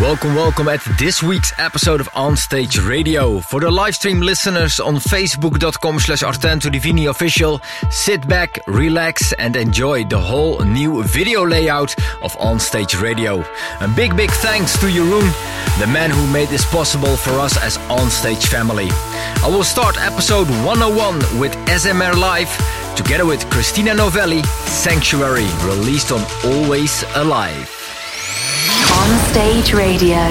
Welcome, welcome at this week's episode of Onstage Radio. For the live stream listeners on facebook.com slash Artento Divini official, sit back, relax and enjoy the whole new video layout of Onstage Radio. A big, big thanks to Jeroen, the man who made this possible for us as Onstage family. I will start episode 101 with SMR Live together with Christina Novelli, Sanctuary, released on Always Alive. Onstage Radio.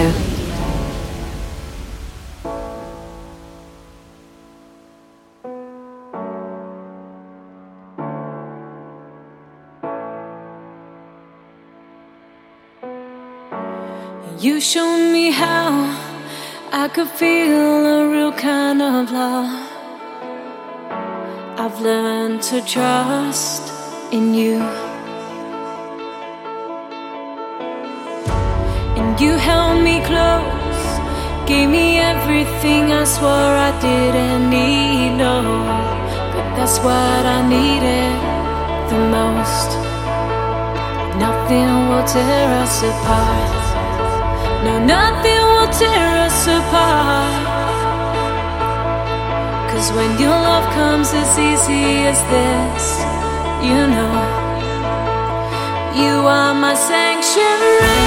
You showed me how I could feel a real kind of love. I've learned to trust in you. You held me close, gave me everything I swore I didn't need. No, but that's what I needed the most. Nothing will tear us apart. No, nothing will tear us apart. Cause when your love comes as easy as this, you know, you are my sanctuary.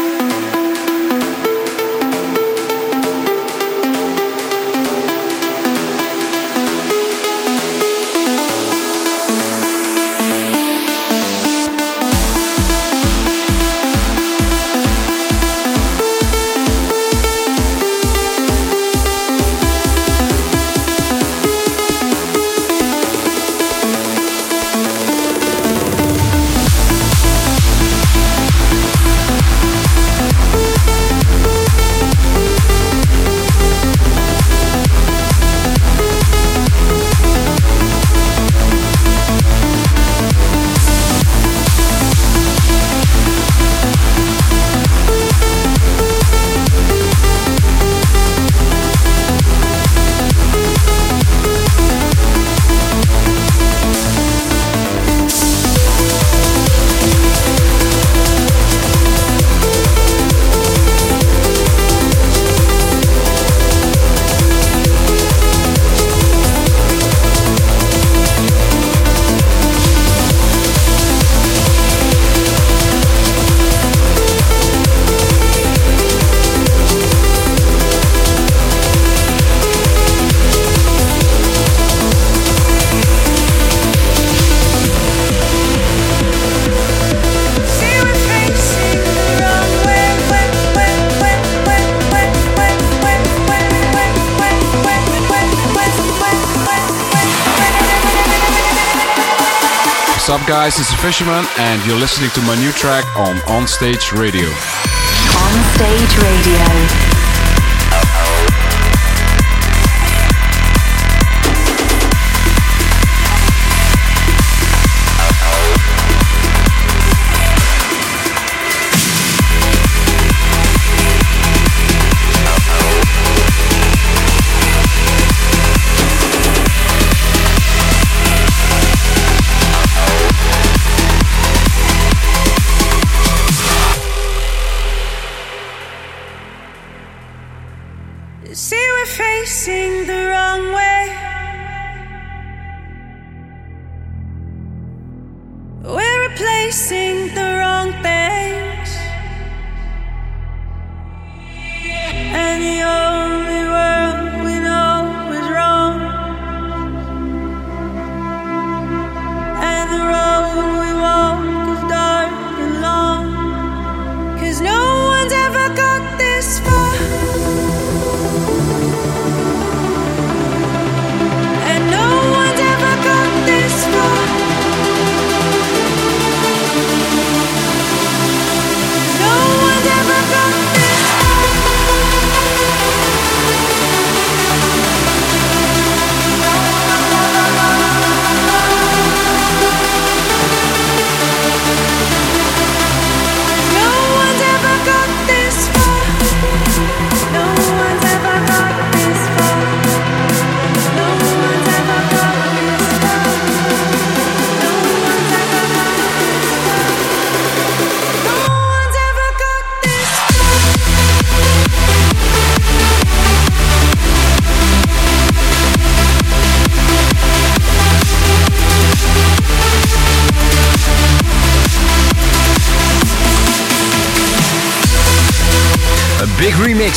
Guys, it's Fisherman, and you're listening to my new track on On Stage Radio. On Stage Radio.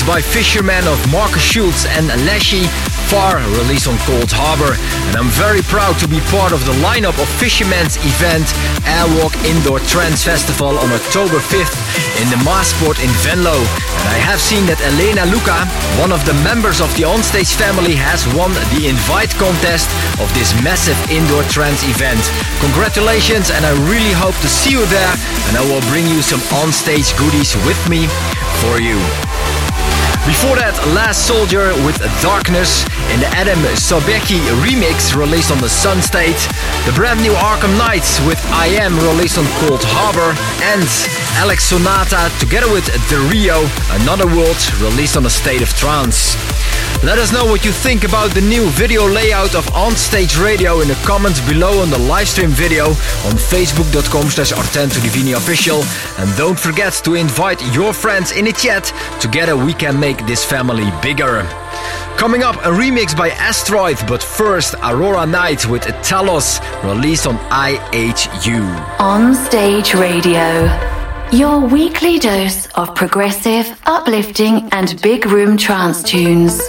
By Fisherman of Markus Schulz and Leshy Far, released on Coldharbour. And I'm very proud to be part of the lineup of Fisherman's event Airwalk Indoor Trance Festival on October 5th in the Maaspoort in Venlo. And I have seen that Elena Luca, one of the members of the Onstage family, has won the invite contest of this massive indoor trance event. Congratulations and I really hope to see you there and I will bring you some onstage goodies with me for you. Before that, Last Soldier with Darkness in the Adam Sobecki remix released on the Sun State. The brand new Arkham Knights with I Am released on Coldharbour. And Alex Sonata together with The Rio, Another World released on the State of Trance. Let us know what you think about the new video layout of Onstage Radio in the comments below on the livestream video on facebook.com slash Official. And don't forget to invite your friends in the chat. Together we can make this family bigger. Coming up, a remix by Asteroid, but first Aurora Night with Talos, released on IHU. On Stage Radio, your weekly dose of progressive, uplifting, and big room trance tunes.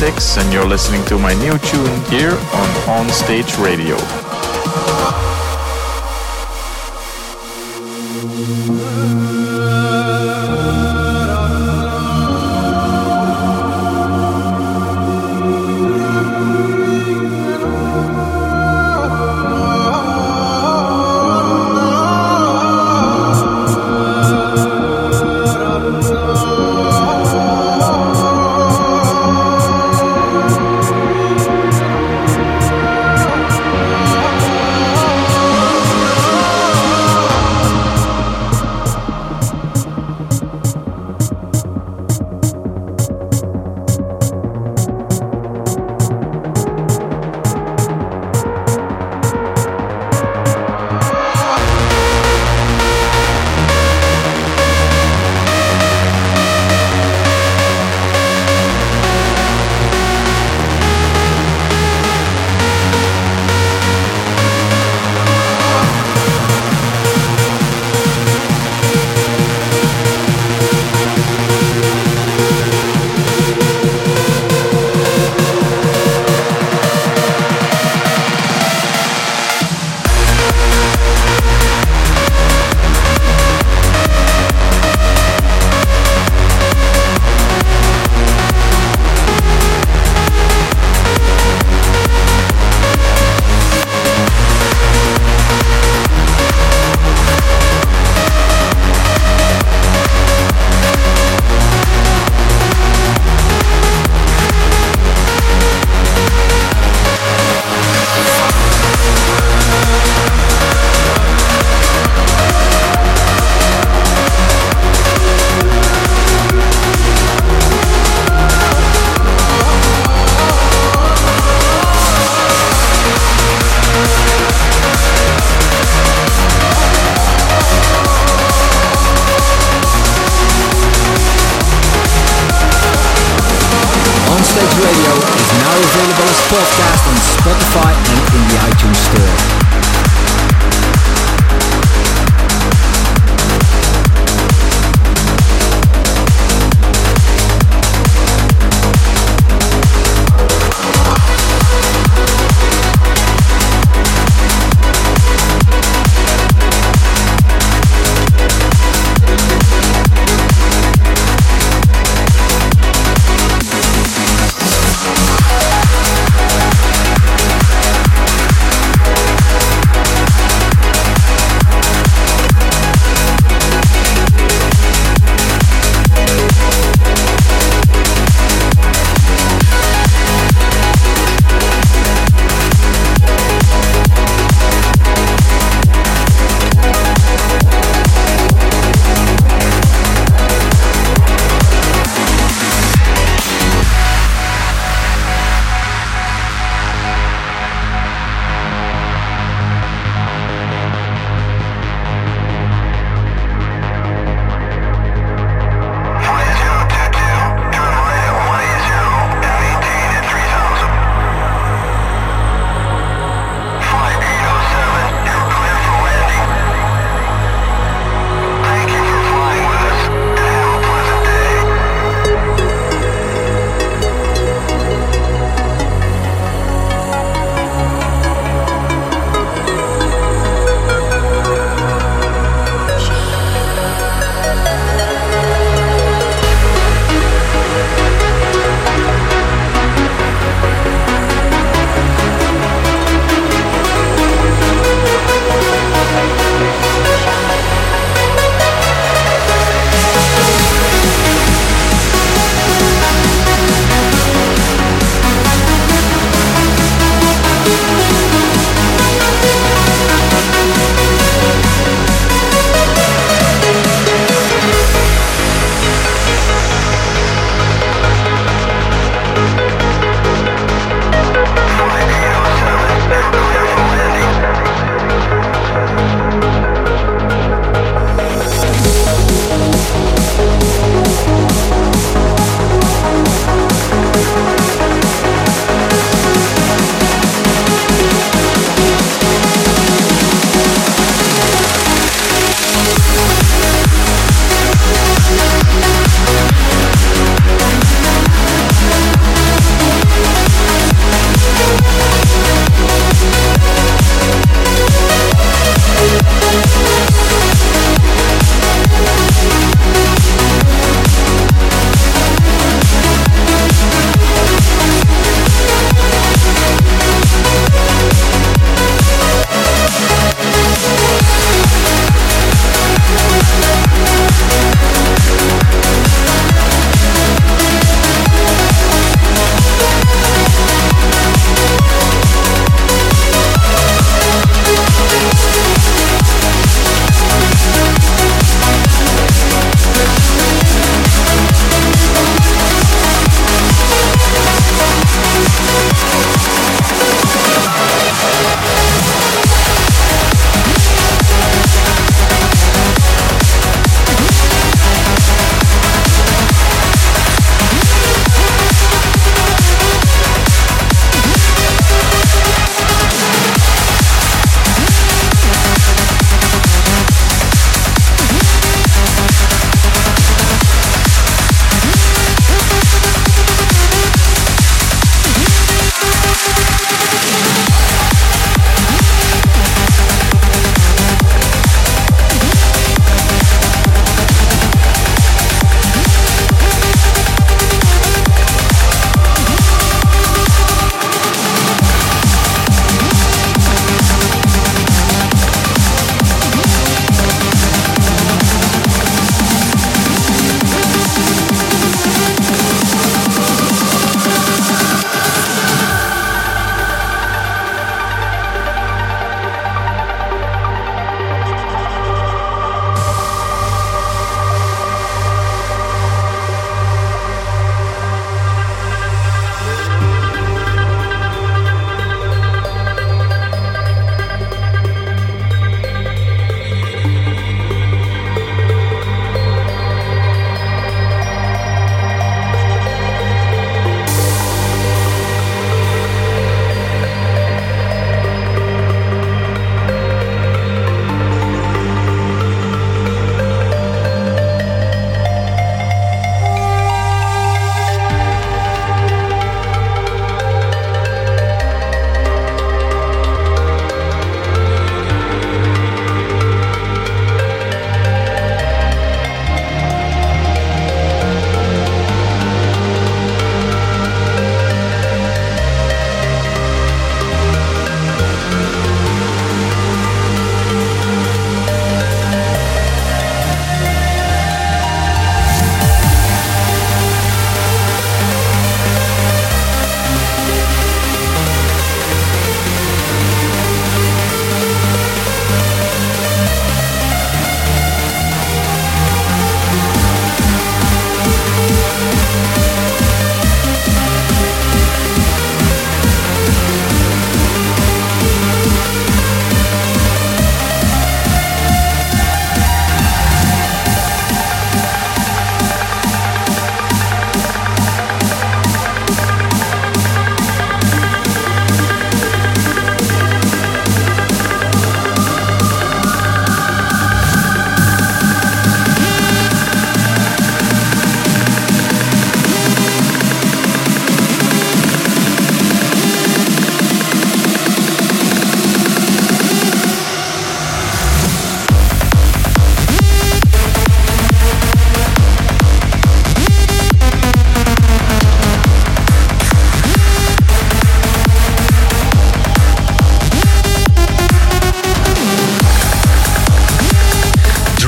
Six, and you're listening to my new tune here on On Stage Radio.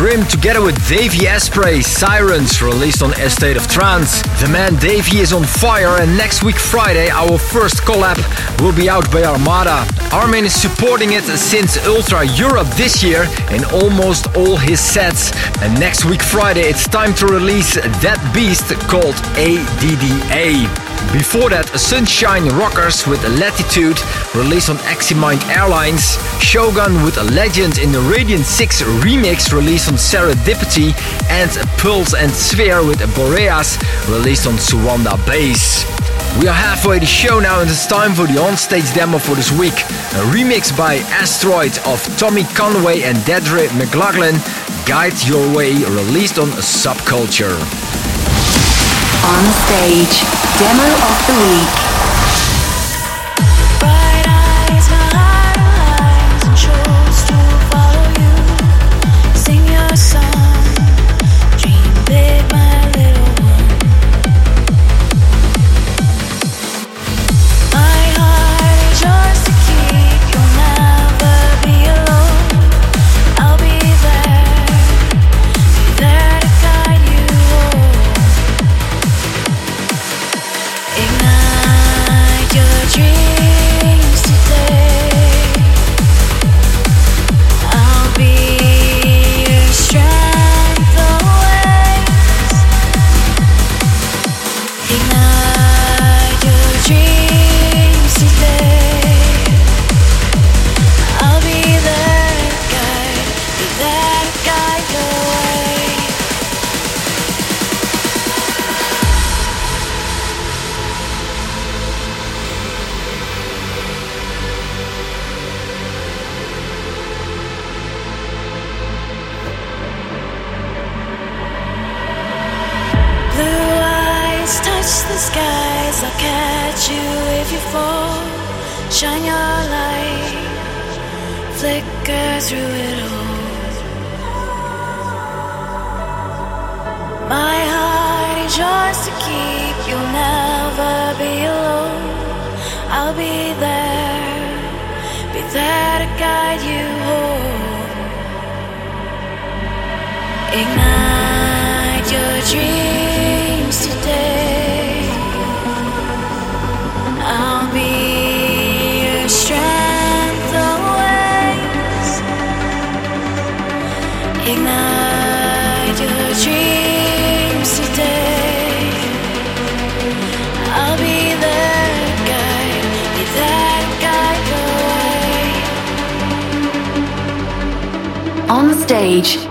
Together with Davey Asprey, Sirens, released on A State of Trance. The man Davey is on fire, and next week Friday, our first collab will be out by Armada. Armin is supporting it since Ultra Europe this year in almost all his sets. And next week Friday, it's time to release that beast called ADDA. Before that, Sunshine Rockers with Latitude, released on Eximind Airlines. Shogun with a Legend in the Radiant 6 remix, released on Serendipity. And Pulse and Sphere with Boreas, released on Suanda Bass. We are halfway the show now and it's time for the on-stage demo for this week. A remix by Asteroid of Tommy Conway and Deirdre McLaughlin, Guide Your Way, released on Subculture. On stage, demo of the week. Shine your light, flicker through it all. My heart is yours to keep, you'll never be alone. I'll be there, be there to guide you home. Ignite.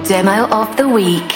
Demo of the Week.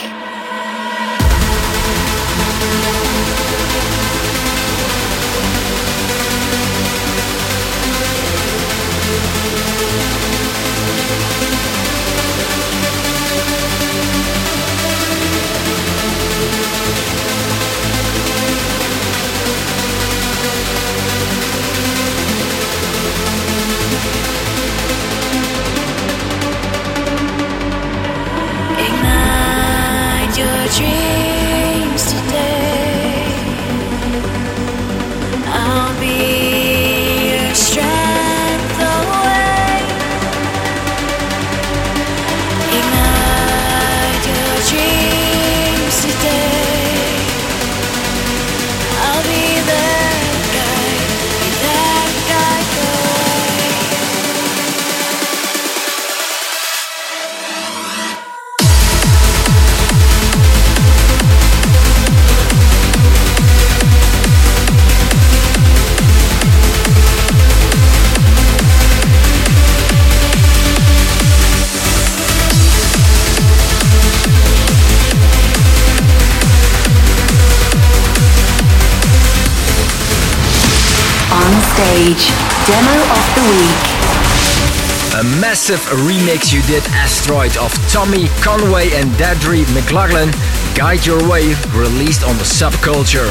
Massive remix you did, Asteroid, of Tommy Conway and Deirdre McLaughlin. Guide Your Way, released on the Subculture.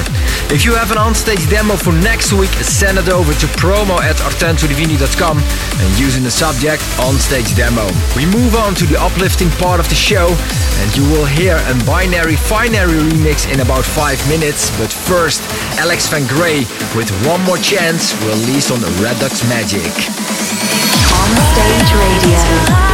If you have an onstage demo for next week, send it over to promo at artentodivini.com and using the subject onstage demo. We move on to the uplifting part of the show and you will hear a binary finary remix in about 5 minutes, but first Alex Van Gray with One More Chance released on Redux Magic. On Stage Radio.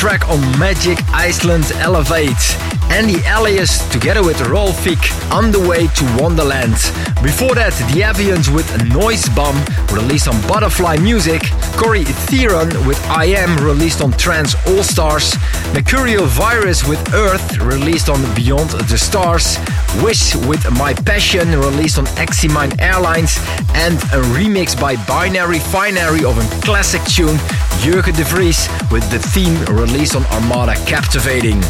Track on Magic Island Elevate. Andy Elias together with Rolf on the way to Wonderland. Before that, The Avians with Noise Bomb released on Butterfly Music. Corey Theron with I Am released on Trance All Stars. Mercurial Virus with Earth released on Beyond the Stars. Wish with My Passion released on Eximine Airlines. And a remix by Binary Finary of a classic tune, Jurgen de Vries with the theme released on Armada Captivating.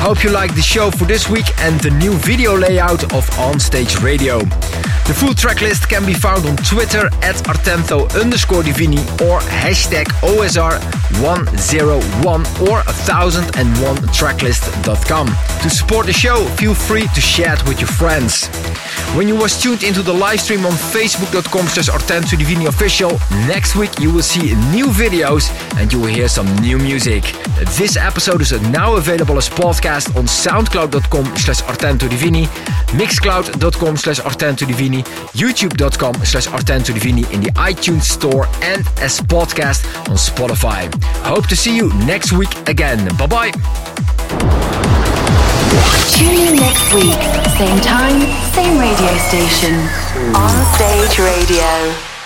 Hope you like the show for this week and the new video layout of Onstage Radio. The full track list can be found on Twitter at Artento underscore Divini or hashtag OSR101 or 1001tracklist.com. To support the show, feel free to share it with your friends. When you was tuned into the live stream on facebook.com slash Artento Divini official, next week you will see new videos and you will hear some new music. This episode is now available as podcast on soundcloud.com slash Artento Divini, mixcloud.com slash Artento Divini, youtube.com slash Artento Divini in the iTunes store and as podcast on Spotify. Hope to see you next week again. Bye bye. Tune in next week, same time, same radio station. On Stage Radio.